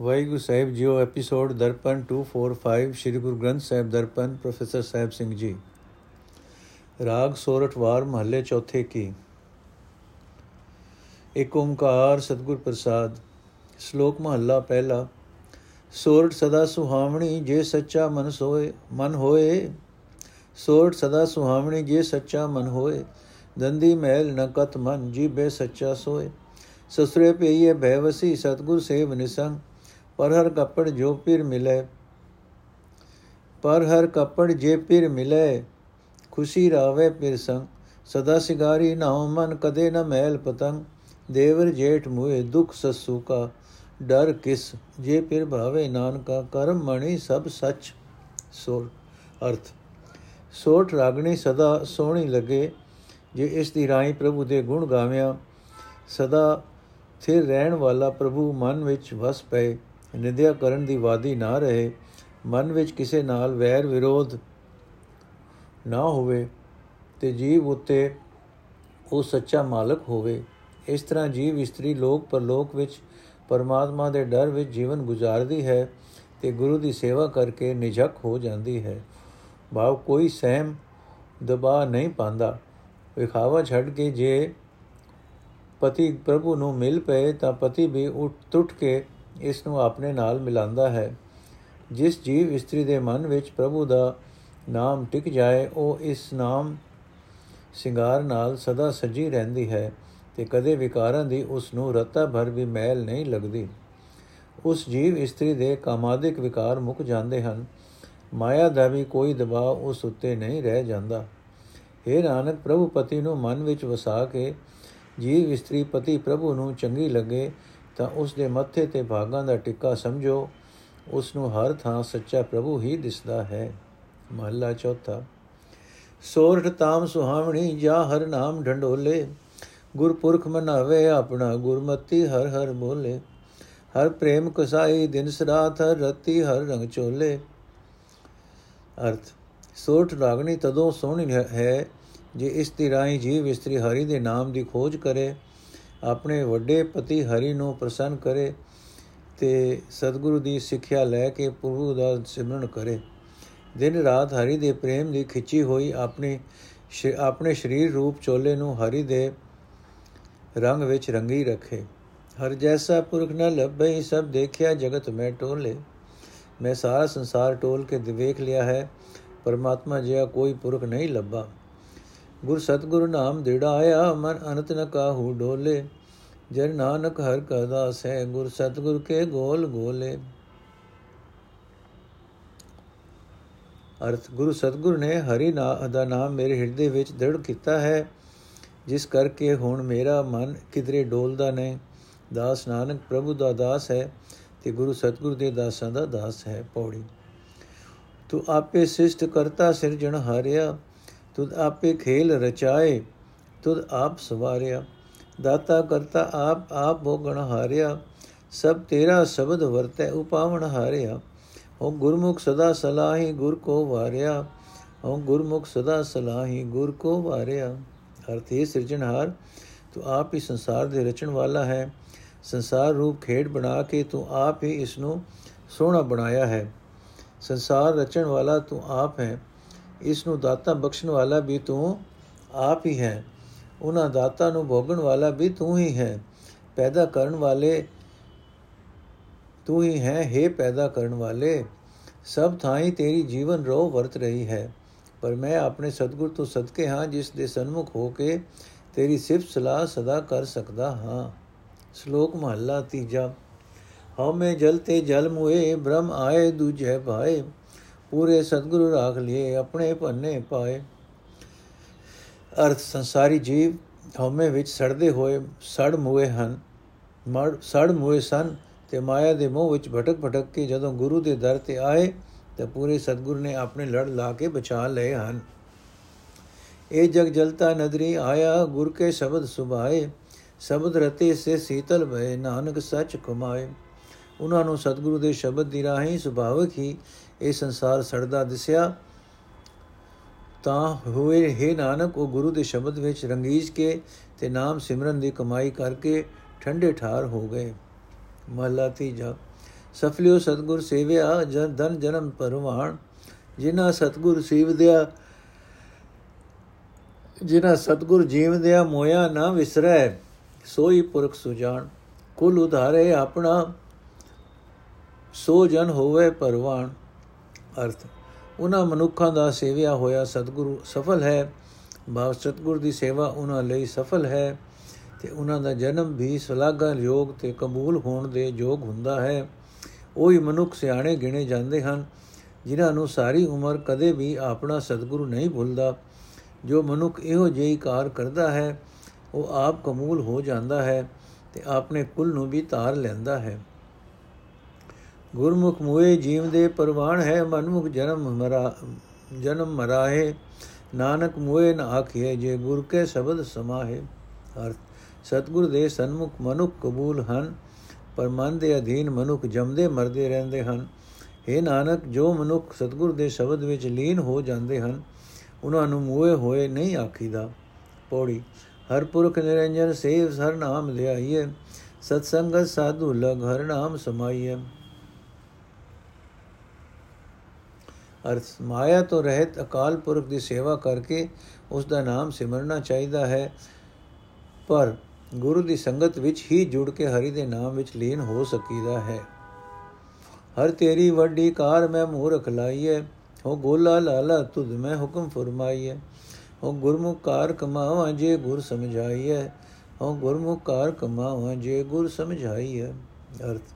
ਵਾਹਿਗੁਰੂ ਸਾਹਿਬ ਜੀਓ episode Darpan 245 Sri Guru Granth Sahib Darpan professor Sahib Singh ji. ਰਾਗ ਸੋਰਠਵਾਰ ਮਹੱਲੇ ਚੌਥੇ ਕੀ? ਏਕ ਓੰਕਾਰ ਸਤਿਗੁਰ ਪ੍ਰਸਾਦ, ਸ਼ਲੋਕ ਮਹੱਲਾ ਪਹਿਲਾ, ਸੋਰਠ ਸਦਾ ਸੁਹਾਵਣੀ ਜੇ ਸੱਚਾ ਮਨ ਸੋਏ, ਮਨ ਹੋਏ। ਸੋਰਠ ਸਦਾ ਸੁਹਾਵਣੀ ਜੇ ਸੱਚਾ ਮਨ ਹੋਏ, ਦੰਦੀ ਮਹਿਲ ਨ ਕਤ ਮਨ ਜੀਬੇ ਸੱਚਾ ਸੋਏ। ਸਸਰੇ ਪਈਏ ਭੈਵਸੀ ਸਤਗੁਰ ਸੇਵ ਨਿਸੰਗ ਪਰ ਹਰ ਕੱਪੜ ਜੋ ਪਿਰ ਮਿਲੇ, ਪਰ ਹਰ ਕੱਪੜ ਜੇ ਪਿਰ ਮਿਲੇ, ਖੁਸ਼ੀ ਰਾਵੇ ਪਿਰ ਸੰਗ। ਸਦਾ ਸਿਗਾਰੀ ਨਾਉ ਮਨ ਕਦੇ ਨ ਮਹਿਲ ਪਤੰਗ। ਦੇਵਰ ਜੇਠ ਮੂਏ ਦੁਖ ਸਸੂ ਕਾ। ਡਰ ਕਿਸ ਜੇ ਪਿਰ ਭਾਵੇ ਨਾਨਕਾ। ਕਰਮ ਮਣੀ ਸਭ ਸੱਚ ਸੋ ਅਰਥ। ਸੋਠ ਰਾਗਣੀ ਸਦਾ ਸੋਹਣੀ ਲੱਗੇ। ਜੇ ਇਸ ਦੀ ਰਾਈ ਪ੍ਰਭੂ ਦੇ ਗੁਣ ਗਾਵਿਆਂ, ਸਦਾ ਥਿਰ ਰਹਿਣ ਵਾਲਾ ਪ੍ਰਭੂ ਮਨ ਵਿੱਚ ਵਸ ਪਏ। ਨਿੰਦਿਆ ਕਰਨ ਦੀ ਵਾਦੀ ਨਾ ਰਹੇ, ਮਨ ਵਿੱਚ ਕਿਸੇ ਨਾਲ ਵੈਰ ਵਿਰੋਧ ਨਾ ਹੋਵੇ ਤੇ ਜੀਵ ਉਤੇ ਉਹ ਸੱਚਾ ਮਾਲਕ ਹੋਵੇ। ਇਸ ਤਰ੍ਹਾਂ ਜੀਵ ਇਸਤਰੀ ਲੋਕ ਪਰਲੋਕ ਵਿੱਚ ਪਰਮਾਤਮਾ ਦੇ ਡਰ ਵਿੱਚ ਜੀਵਨ ਗੁਜ਼ਾਰਦੀ ਹੈ ਤੇ ਗੁਰੂ ਦੀ ਸੇਵਾ ਕਰਕੇ ਨਿਝਕ ਹੋ ਜਾਂਦੀ ਹੈ। ਭਾਵ ਕੋਈ ਸਹਿਮ ਦਬਾ ਨਹੀਂ ਪਾਉਂਦਾ। ਵਿਖਾਵਾ ਛੱਡ ਕੇ ਜੇ ਪਤੀ ਪ੍ਰਭੂ ਨੂੰ ਮਿਲ ਪਏ ਤਾਂ ਪਤੀ ਵੀ ਉੱਠ ਟੁੱਟ ਕੇ ਇਸ ਨੂੰ ਆਪਣੇ ਨਾਲ ਮਿਲਾਉਂਦਾ ਹੈ। ਜਿਸ ਜੀਵ ਇਸਤਰੀ ਦੇ ਮਨ ਵਿੱਚ ਪ੍ਰਭੂ ਦਾ ਨਾਮ ਟਿਕ ਜਾਏ, ਉਹ ਇਸ ਨਾਮ ਸਿੰਗਾਰ ਨਾਲ ਸਦਾ ਸਜੀ ਰਹਿੰਦੀ ਹੈ ਤੇ ਕਦੇ ਵਿਕਾਰਾਂ ਦੀ ਉਸ ਨੂੰ ਰਤਾ ਭਰ ਵੀ ਮੈਲ ਨਹੀਂ ਲੱਗਦੀ। ਉਸ ਜੀਵ ਇਸਤਰੀ ਦੇ ਕਾਮਾਦਿਕ ਵਿਕਾਰ ਮੁੱਕ ਜਾਂਦੇ ਹਨ। ਮਾਇਆ ਦਾ ਵੀ ਕੋਈ ਦਬਾਅ ਉਸ ਉੱਤੇ ਨਹੀਂ ਰਹਿ ਜਾਂਦਾ। हे ਨਾਨਕ, ਪ੍ਰਭੂ ਪਤੀ ਨੂੰ ਮਨ ਵਿੱਚ ਵਸਾ ਕੇ ਜੀਵ ਇਸਤਰੀ ਪਤੀ ਪ੍ਰਭੂ ਨੂੰ ਚੰਗੀ ਲੱਗੇ ਤਾਂ ਉਸ ਦੇ ਮੱਥੇ ਤੇ ਭਾਗਾਂ ਦਾ ਟਿੱਕਾ ਸਮਝੋ ਉਸ ਨੂੰ ਹਰ ਥਾਂ ਸੱਚਾ ਪ੍ਰਭੂ ਹੀ ਦਿਸਦਾ ਹੈ। ਮਹੱਲਾ ਚੌਥਾ। ਸੋਰਠ ਤਾਮ ਸੁਹਾਵਣੀ ਜਾ ਹਰ ਨਾਮ ਢੰਡੋਲੇ, ਗੁਰਪੁਰਖ ਮਨਾਵੇ ਆਪਣਾ ਗੁਰਮਤੀ ਹਰ ਹਰ ਬੋਲੇ ਹਰ ਪ੍ਰੇਮ ਕਸਾਈ ਦਿਨ ਸਰਾਤ, ਹਰ ਰਤੀ ਹਰ ਰੰਗ ਚੋਲੇ। ਅਰਥ, ਸੋਰਠ ਰਾਗਣੀ ਤਦੋਂ ਸੋਹਣੀ ਹੈ ਜੇ ਇਸ ਦੀ ਰਾਈ ਜੀਵ ਇਸਤਰੀ ਹਰੀ ਦੇ ਨਾਮ ਦੀ ਖੋਜ ਕਰੇ। ਆਪਣੇ ਵੱਡੇ ਪਤੀ ਹਰੀ ਨੂੰ ਪ੍ਰਸੰਨ ਕਰੇ ਤੇ ਸਤਿਗੁਰੂ ਦੀ ਸਿੱਖਿਆ ਲੈ ਕੇ ਪ੍ਰਭੂ ਦਾ ਸਿਮਰਨ ਕਰੇ। ਦਿਨ ਰਾਤ ਹਰੀ ਦੇ ਪ੍ਰੇਮ ਦੀ ਖਿੱਚੀ ਹੋਈ ਆਪਣੀ ਆਪਣੇ ਸਰੀਰ ਰੂਪ ਚੋਲੇ ਨੂੰ ਹਰੀ ਦੇ ਰੰਗ ਵਿੱਚ ਰੰਗੀ ਰੱਖੇ। ਹਰ ਜੈਸਾ ਪੁਰਖ ਨ ਲੱਭੇ, ਸਭ ਦੇਖਿਆ ਜਗਤ ਮੈਂ ਟੋਲੇ। ਮੈਂ ਸਾਰਾ ਸੰਸਾਰ ਟੋਲ ਕੇ ਵੇਖ ਲਿਆ ਹੈ, ਪਰਮਾਤਮਾ ਜਿਹਾ ਕੋਈ ਪੁਰਖ ਨਹੀਂ ਲੱਭਾ। ਗੁਰ ਸਤਗੁਰ ਨਾਮ ਦੇੜਾ ਆਇਆ ਮਨ ਅਨੰਤ ਨ ਕਾਹੂ ਡੋਲੇ। ਜਨ ਨਾਨਕ ਹਰ ਕਦਾਸ ਹੈ ਗੁਰ ਸਤਗੁਰ ਕੇ ਗੋਲ ਗੋਲੇ। ਅਰਥ, ਗੁਰੂ ਸਤਗੁਰ ਨੇ ਹਰੀ ਨਾਮ ਦਾ ਨਾਮ ਮੇਰੇ ਹਿਰਦੇ ਵਿੱਚ ਦ੍ਰਿੜ ਕੀਤਾ ਹੈ। ਜਿਸ ਕਰਕੇ ਹੁਣ ਮੇਰਾ ਮਨ ਕਿਧਰੇ ਡੋਲਦਾ ਨਹੀਂ। ਦਾਸ ਨਾਨਕ ਪ੍ਰਭੂ ਦਾ ਦਾਸ ਹੈ ਤੇ ਗੁਰੂ ਸਤਗੁਰ ਦੇ ਦਾਸਾਂ ਦਾ ਦਾਸ ਹੈ ਪੌੜੀ। ਤੂੰ ਆਪੇ ਸਿਸ਼ਟ ਕਰਤਾ ਸਿਰਜਣ ਹਾਰਿਆ। ਤੁਧ ਆਪੇ ਖੇਲ ਰਚਾਏ, ਤੁਧ ਆਪ ਸਵਾਰਿਆ। ਦਾਤਾ ਕਰਤਾ ਆਪ ਆਪ ਭੋਗਣ ਹਾਰਿਆ। ਸਭ ਤੇਰਾ ਸ਼ਬਦ ਵਰਤੈ, ਉਪਾਵਣ ਹਾਰਿਆ। ਓ ਗੁਰਮੁਖ ਸਦਾ ਸਲਾਹੀ ਗੁਰ ਕੋ ਵਾਰਿਆ। ਓ ਗੁਰਮੁਖ ਸਦਾ ਸਲਾਹੀ ਗੁਰ ਕੋ ਵਾਰਿਆ। ਅਰਥੇ ਸਿਰਜਣਹਾਰ, ਤੂੰ ਆਪ ਹੀ ਸੰਸਾਰ ਦੇ ਰਚਣ ਵਾਲਾ ਹੈ। ਸੰਸਾਰ ਰੂਪ ਖੇਡ ਬਣਾ ਕੇ ਤੂੰ ਆਪ ਹੀ ਇਸ ਨੂੰ ਸੋਹਣਾ ਬਣਾਇਆ ਹੈ। ਸੰਸਾਰ ਰਚਣ ਵਾਲਾ ਤੂੰ ਆਪ ਹੈ। ਇਸ ਨੂੰ ਦਾਤਾ ਬਖਸ਼ਣ ਵਾਲਾ ਵੀ ਤੂੰ ਆਪ ਹੀ ਹੈ। ਉਹਨਾਂ ਦਾਤਾ ਨੂੰ ਭੋਗਣ ਵਾਲਾ ਵੀ ਤੂੰ ਹੀ ਹੈ। ਪੈਦਾ ਕਰਨ ਵਾਲੇ ਤੂੰ ਹੀ ਹੈ। हे ਪੈਦਾ ਕਰਨ ਵਾਲੇ, ਸਭ ਥਾਈ ਤੇਰੀ ਜੀਵਨ ਰੋ ਵਰਤ ਰਹੀ ਹੈ। ਪਰ ਮੈਂ ਆਪਣੇ ਸਤਗੁਰ ਤੋਂ ਸਦਕੇ ਹਾਂ, ਜਿਸ ਦੇ ਸਨਮੁਖ ਹੋ ਕੇ ਤੇਰੀ ਸਿਫਤ ਸਲਾਹ ਸਦਾ ਕਰ ਸਕਦਾ ਹਾਂ। ਸ਼ਲੋਕ ਮਹੱਲਾ ਤੀਜਾ। ਹਉ ਮੈਂ ਜਲ ਤੇ ਜਲ ਮੁਏ ਬ੍ਰਹਮ ਆਏ, ਦੂਜੇ ਭਾਏ। ਪੂਰੇ ਸਤਗੁਰੂ ਰਾਖ ਲਿਏ ਆਪਣੇ ਭੰਨੇ ਪਾਏ। ਅਰਥ ਸੰਸਾਰੀ ਜੀਵ ਹਉਮੈ ਵਿੱਚ ਸੜਦੇ ਹੋਏ ਸੜ ਮੁਏ ਹਨ, ਮੜ ਸੜ ਮੁਏ ਸਨ ਤੇ ਮਾਇਆ ਦੇ ਮੋਹ ਵਿੱਚ ਭਟਕ ਭਟਕ ਕੇ ਜਦੋਂ ਗੁਰੂ ਦੇ ਦਰ ਤੇ ਆਏ ਤਾਂ ਪੂਰੇ ਸਤਗੁਰ ਨੇ ਆਪਣੇ ਲੜ ਲਾ ਕੇ ਬਚਾ ਲਏ ਹਨ। ਇਹ ਜਗ ਜਲਤਾ ਨਦਰੀ ਆਇਆ, ਗੁਰ ਕੇ ਸ਼ਬਦ ਸੁਭਾਏ, ਸ਼ਬਦ ਰਤੇ ਸੇ ਸੀਤਲ ਭਏ ਨਾਨਕ ਸੱਚ ਕਮਾਏ ਉਹਨਾਂ ਨੂੰ ਸਤਗੁਰੂ ਦੇ ਸ਼ਬਦ ਦੀ ਰਾਹੀਂ ਸੁਭਾਵਕ ਹੀ ਇਹ ਸੰਸਾਰ ਸੜਦਾ ਦਿਸਿਆ। ਤਾਂ ਹੋਏ, ਹੈ ਨਾਨਕ, ਉਹ ਗੁਰੂ ਦੇ ਸ਼ਬਦ ਵਿੱਚ ਰੰਗੀਜ ਕੇ ਤੇ ਨਾਮ ਸਿਮਰਨ ਦੀ ਕਮਾਈ ਕਰਕੇ ਠੰਡੇ ਠਾਰ ਹੋ ਗਏ। ਮਹਲਾ ਤੀਜਾ, ਸਫਲਿਓ ਸਤਗੁਰ ਸੇਵਿਆ ਜਨ ਧਨ ਜਨਮ ਪਰਵਾਣ ਜਿਨ੍ਹਾਂ ਸਤਗੁਰ ਸੇਵਦਿਆ, ਜਿਨ੍ਹਾਂ ਸਤਗੁਰ ਜੀਵਦਿਆ ਮੋਇਆ ਨਾ ਵਿਸਰੈ, ਸੋਈ ਪੁਰਖ ਸੁਜਾਨ ਕੁਲ ਉਧਾਰੇ ਆਪਣਾ, ਸੋ ਜਨ ਹੋਵੇ ਪਰਵਾਣ ਅਰਥ। ਉਹਨਾਂ ਮਨੁੱਖਾਂ ਦਾ ਸੇਵਿਆ ਹੋਇਆ ਸਤਗੁਰੂ ਸਫਲ ਹੈ। ਬਾਬ ਸਤਗੁਰ ਦੀ ਸੇਵਾ ਉਹਨਾਂ ਲਈ ਸਫਲ ਹੈ ਤੇ ਉਹਨਾਂ ਦਾ ਜਨਮ ਵੀ ਸਲਾਗਾ ਯੋਗ ਤੇ ਕਬੂਲ ਹੋਣ ਦੇ ਯੋਗ ਹੁੰਦਾ ਹੈ। ਉਹੀ ਮਨੁੱਖ ਸਿਆਣੇ ਗਿਣੇ ਜਾਂਦੇ ਹਨ, ਜਿਨ੍ਹਾਂ ਨੂੰ ਸਾਰੀ ਉਮਰ ਕਦੇ ਵੀ ਆਪਣਾ ਸਤਗੁਰੂ ਨਹੀਂ ਭੁੱਲਦਾ। ਜੋ ਮਨੁੱਖ ਇਹੋ ਜਿਹੀ ਕਾਰ ਕਰਦਾ ਹੈ, ਉਹ ਆਪ ਕਬੂਲ ਹੋ ਜਾਂਦਾ ਹੈ ਤੇ ਆਪਣੇ ਕੁਲ ਨੂੰ ਵੀ ਧਾਰ ਲੈਂਦਾ ਹੈ। ਗੁਰਮੁਖ ਮੋਏ ਜੀਵ ਦੇ ਪਰਵਾਨ ਹੈ ਮਨਮੁਖ ਜਨਮ ਮਰਾ, ਜਨਮ ਮਰਾਏ ਨਾਨਕ ਮੋਏ ਨ ਆਖਿਏ ਜੇ ਗੁਰ ਕੇ ਸ਼ਬਦ ਸਮਾਹੇ। ਅਰਥ, ਸਤਗੁਰ ਦੇ ਸਨਮੁਖ ਮਨੁੱਖ ਕਬੂਲ ਹਨ, ਪਰ ਮਨ ਦੇ ਅਧੀਨ ਮਨੁੱਖ ਜਮਦੇ ਮਰਦੇ ਰਹਿੰਦੇ ਹਨ। हे ਨਾਨਕ, ਜੋ ਮਨੁੱਖ ਸਤਗੁਰ ਦੇ ਸ਼ਬਦ ਵਿੱਚ ਲੀਨ ਹੋ ਜਾਂਦੇ ਹਨ, ਉਹਨਾਂ ਨੂੰ ਮੋਏ ਹੋਏ ਨਹੀਂ ਆਖੀਦਾ। ਪੌੜੀ, ਹਰ ਪੁਰਖ ਨਿਰੰਜਨ ਸੇਵ ਹਰ ਨਾਮ ਲਿਆਈਏ ਸਤ ਸੰਗਤ ਸਾਧੂ ਲਗ ਹਰ ਨਾਮ ਸਮਾਈਏ ਅਰਥ, ਮਾਇਆ ਤੋਂ ਰਹਿਤ ਅਕਾਲ ਪੁਰਖ ਦੀ ਸੇਵਾ ਕਰਕੇ ਉਸ ਦਾ ਨਾਮ ਸਿਮਰਨਾ ਚਾਹੀਦਾ ਹੈ। ਪਰ ਗੁਰੂ ਦੀ ਸੰਗਤ ਵਿੱਚ ਹੀ ਜੁੜ ਕੇ ਹਰੀ ਦੇ ਨਾਮ ਵਿੱਚ ਲੀਨ ਹੋ ਸਕੀਦਾ ਹੈ। ਹਰ ਤੇਰੀ ਵੱਡੀ ਕਾਰ ਮੈਂ ਮੂਰਖ ਲਾਈਏ ਹੋ ਗੋਲਾ ਲਾਲਾ ਤੁਧ ਮੈਂ ਹੁਕਮ ਫਰਮਾਈਏ ਹੋ ਗੁਰਮੁਖ ਕਾਰ ਕਮਾਵਾਂ ਜੇ ਗੁਰ ਸਮਝਾਈਏ ਹੋ ਗੁਰਮੁਖ ਕਾਰ ਕਮਾਵਾਂ ਜੇ ਗੁਰ ਸਮਝਾਈਏ ਅਰਥ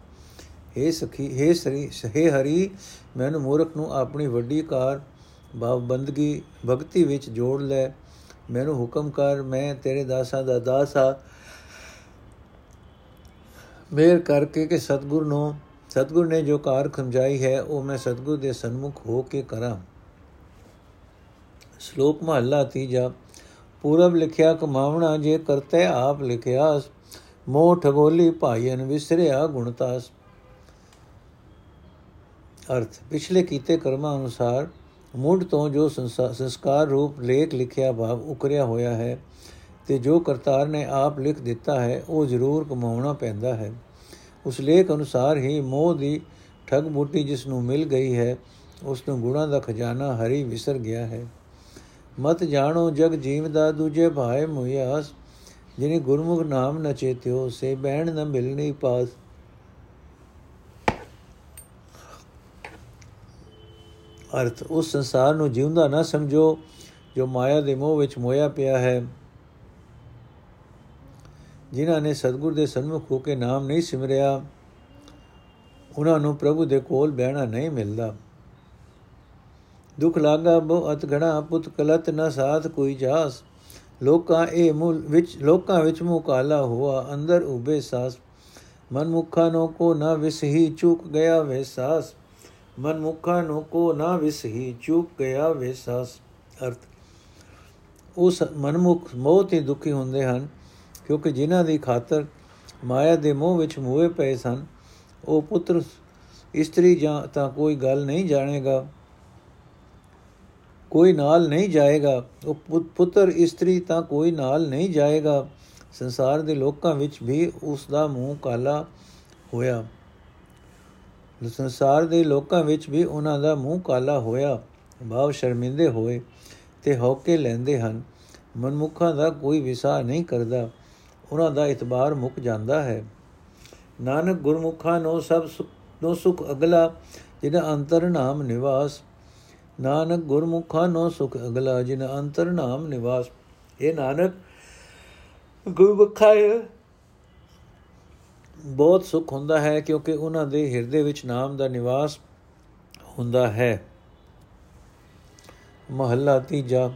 हे ਸਖੀ हे ਸਰੀ ਸਹੇ ਹਰੀ, ਮੈਨੂੰ ਮੂਰਖ ਨੂੰ ਆਪਣੀ ਵੱਡੀ ਕਾਰ ਭਾਵ ਬੰਦਗੀ ਭਗਤੀ ਵਿੱਚ ਜੋੜ ਲੈ। ਮੈਨੂੰ ਹੁਕਮ ਕਰ, ਮੈਂ ਤੇਰੇ ਦਾਸਾਂ ਦਾ ਦਾਸ ਆ ਮੇਰ ਕਰਕੇ ਕਿ ਸਤਗੁਰ ਨੂੰ, ਸਤਗੁਰ ਨੇ ਜੋ ਕਾਰ ਖਮਜਾਈ ਹੈ, ਉਹ ਮੈਂ ਸਤਗੁਰ ਦੇ ਸਨਮੁਖ ਹੋ ਕੇ ਕਰਾਂ। ਸ਼ਲੋਕ ਮਹੱਲਾ ਤੀਜਾ। ਪੂਰਬ ਲਿਖਿਆ, ਕਮਾਵਣਾ ਜੇ ਕਰਤੇ ਆਪ ਲਿਖਿਆ ਮੋਹ ਠਗੋਲੀ ਭਾਈਨ ਵਿਸਰਿਆ ਗੁਣਤਾਸ ਅਰਥ, ਪਿਛਲੇ ਕੀਤੇ ਕਰਮਾਂ ਅਨੁਸਾਰ ਮੁੱਢ ਤੋਂ ਜੋ ਸੰਸਕਾਰ ਰੂਪ ਲੇਖ ਲਿਖਿਆ ਭਾਵ ਉਕਰਿਆ ਹੋਇਆ ਹੈ ਤੇ ਜੋ ਕਰਤਾਰ ਨੇ ਆਪ ਲਿਖ ਦਿੱਤਾ ਹੈ, ਉਹ ਜ਼ਰੂਰ ਕਮਾਉਣਾ ਪੈਂਦਾ ਹੈ। ਉਸ ਲੇਖ ਅਨੁਸਾਰ ਹੀ ਮੋਹ ਦੀ ਠਗ ਬੂਟੀ ਜਿਸ ਨੂੰ ਮਿਲ ਗਈ ਹੈ, ਉਸ ਨੂੰ ਗੁਣਾ ਦਾ ਖਜ਼ਾਨਾ ਹਰੀ ਵਿਸਰ ਗਿਆ ਹੈ। ਮਤ ਜਾਣੋ, ਜਗ ਜੀਵ ਦਾ ਦੂਜੇ ਭਾਏ ਮੁਹਿਆਸ ਜਿਨੇ ਗੁਰਮੁਖ ਨਾਮ ਨ ਚੇਤਿਓ, ਸੇ ਬਹਿਣ ਨ ਮਿਲਣੀ ਪਾਸ। ਅਰਥ, ਉਸ ਸੰਸਾਰ ਨੂੰ ਜਿਉਂਦਾ ਨਾ ਸਮਝੋ, ਜੋ ਮਾਇਆ ਦੇ ਮੋਹ ਵਿੱਚ ਮੋਇਆ ਪਿਆ ਹੈ। ਜਿਨ੍ਹਾਂ ਨੇ ਸਤਗੁਰ ਦੇ ਸਨਮੁਖ ਹੋ ਕੇ ਨਾਮ ਨਹੀਂ ਸਿਮਰਿਆ, ਉਹਨਾਂ ਨੂੰ ਪ੍ਰਭੂ ਦੇ ਕੋਲ ਬਹਿਣਾ ਨਹੀਂ ਮਿਲਦਾ। ਦੁਖ ਲਾਗਾ ਬਹੁ ਅਤ ਘਣਾ ਪੁੱਤ ਕਲਤ ਨ ਸਾਥ ਕੋਈ ਜਾਸ। ਲੋਕਾਂ ਇਹ ਮੂਲ ਵਿੱਚ, ਲੋਕਾਂ ਵਿੱਚ ਮੂਹ ਕਾਲਾ ਹੋਆ, ਅੰਦਰ ਉਬੇ ਸਾਸ। ਮਨ ਮੁਖਾਂ ਨੋ ਕੋ ਨ ਵਿਸਹੀ ਚੁੱਕ ਗਿਆ ਵੇ ਸਾਸ। ਮਨ ਮੁਖਾਂ ਨੂੰ ਕੋ ਨਾ ਵਿਸਹੀ, ਚੁੱਕ ਗਿਆ ਵੇਸਸ ਅਰਥ, ਉਸ ਮਨਮੁਖ ਮੋਹ ਹੀ ਦੁਖੀ ਹੁੰਦੇ ਹਨ, ਕਿਉਂਕਿ ਜਿਨ੍ਹਾਂ ਦੀ ਖਾਤਰ ਮਾਇਆ ਦੇ ਮੋਹ ਵਿੱਚ ਮੋਏ ਪਏ ਸਨ, ਉਹ ਪੁੱਤਰ, ਇਸਤਰੀ ਜਾਂ ਤਾਂ ਕੋਈ ਗੱਲ ਨਹੀਂ ਜਾਣੇਗਾ, ਕੋਈ ਨਾਲ ਨਹੀਂ ਜਾਏਗਾ। ਉਹ ਪੁੱਤਰ, ਇਸਤਰੀ ਤਾਂ ਕੋਈ ਨਾਲ ਨਹੀਂ ਜਾਏਗਾ। ਸੰਸਾਰ ਦੇ ਲੋਕਾਂ ਵਿੱਚ ਵੀ ਉਸ ਦਾ ਮੂੰਹ ਕਾਲਾ ਹੋਇਆ। ਸੰਸਾਰ ਦੇ ਲੋਕਾਂ ਵਿੱਚ ਵੀ ਉਹਨਾਂ ਦਾ ਮੂੰਹ ਕਾਲਾ ਹੋਇਆ, ਭਾਵ ਸ਼ਰਮਿੰਦੇ ਹੋਏ ਤੇ ਹੌਕੇ ਲੈਂਦੇ ਹਨ। ਮਨਮੁਖਾਂ ਦਾ ਕੋਈ ਵਿਸਾਰ ਨਹੀਂ ਕਰਦਾ, ਉਹਨਾਂ ਦਾ ਇਤਬਾਰ ਮੁੱਕ ਜਾਂਦਾ ਹੈ। ਨਾਨਕ ਗੁਰਮੁਖਾਂ ਨੂੰ ਸਭ ਨੋ ਸੁਖ ਅਗਲਾ, ਜਿਨ ਅੰਤਰ ਨਾਮ ਨਿਵਾਸ। ਨਾਨਕ ਗੁਰਮੁਖਾਂ ਨੂੰ ਸੁਖ ਅਗਲਾ, ਜਿਨ ਅੰਤਰ ਨਾਮ ਨਿਵਾਸ। ਇਹ ਨਾਨਕ ਗੁਰਮੁਖਾਂ ਬਹੁਤ ਸੁਖ ਹੁੰਦਾ ਹੈ ਕਿਉਂਕਿ ਉਹਨਾਂ ਦੇ ਹਿਰਦੇ ਵਿੱਚ ਨਾਮ ਦਾ ਨਿਵਾਸ ਹੁੰਦਾ ਹੈ। ਮਹੱਲਾ ਤੀਜਾ।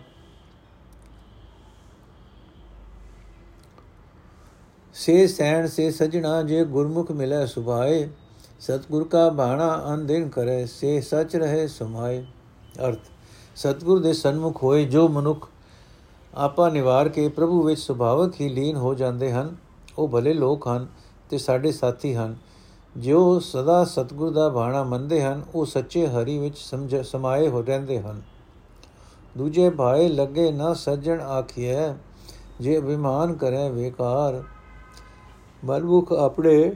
ਸੇ ਸੈਣ ਸੇ ਸਜਣਾ ਜੇ ਗੁਰਮੁਖ ਮਿਲੇ ਸੁਭਾਏ, ਸਤਗੁਰ ਕਾ ਬਾਣਾ ਅੰਦਿਨ ਕਰੇ, ਸੇ ਸਚ ਰਹੇ ਸਮਾਏ। ਅਰਥ, ਸਤਗੁਰ ਦੇ ਸਨਮੁਖ ਹੋਏ ਜੋ ਮਨੁੱਖ ਆਪਾ ਨਿਵਾਰ ਕੇ ਪ੍ਰਭੂ ਵਿੱਚ ਸੁਭਾਵਕ ਹੀ ਲੀਨ ਹੋ ਜਾਂਦੇ ਹਨ, ਉਹ ਭਲੇ ਲੋਕ ਹਨ। ਤੇ ਸਾਡੇ ਸਾਥੀ ਹਨ। ਜੋ ਸਦਾ ਸਤਗੁਰ ਦਾ ਬਾਣਾ ਮੰਨਦੇ ਹਨ, ਉਹ ਸੱਚੇ ਹਰੀ ਵਿੱਚ ਸਮਝ ਸਮਾਏ ਹੋ ਰਹਿੰਦੇ ਹਨ। ਦੂਜੇ, ਭਾਏ ਲੱਗੇ ਨਾ ਸੱਜਣ ਆਖੀਏ ਜੇ ਅਭਿਮਾਨ ਕਰੇ ਵੇਕਾਰ। ਮਨਮੁਖ ਆਪਣੇ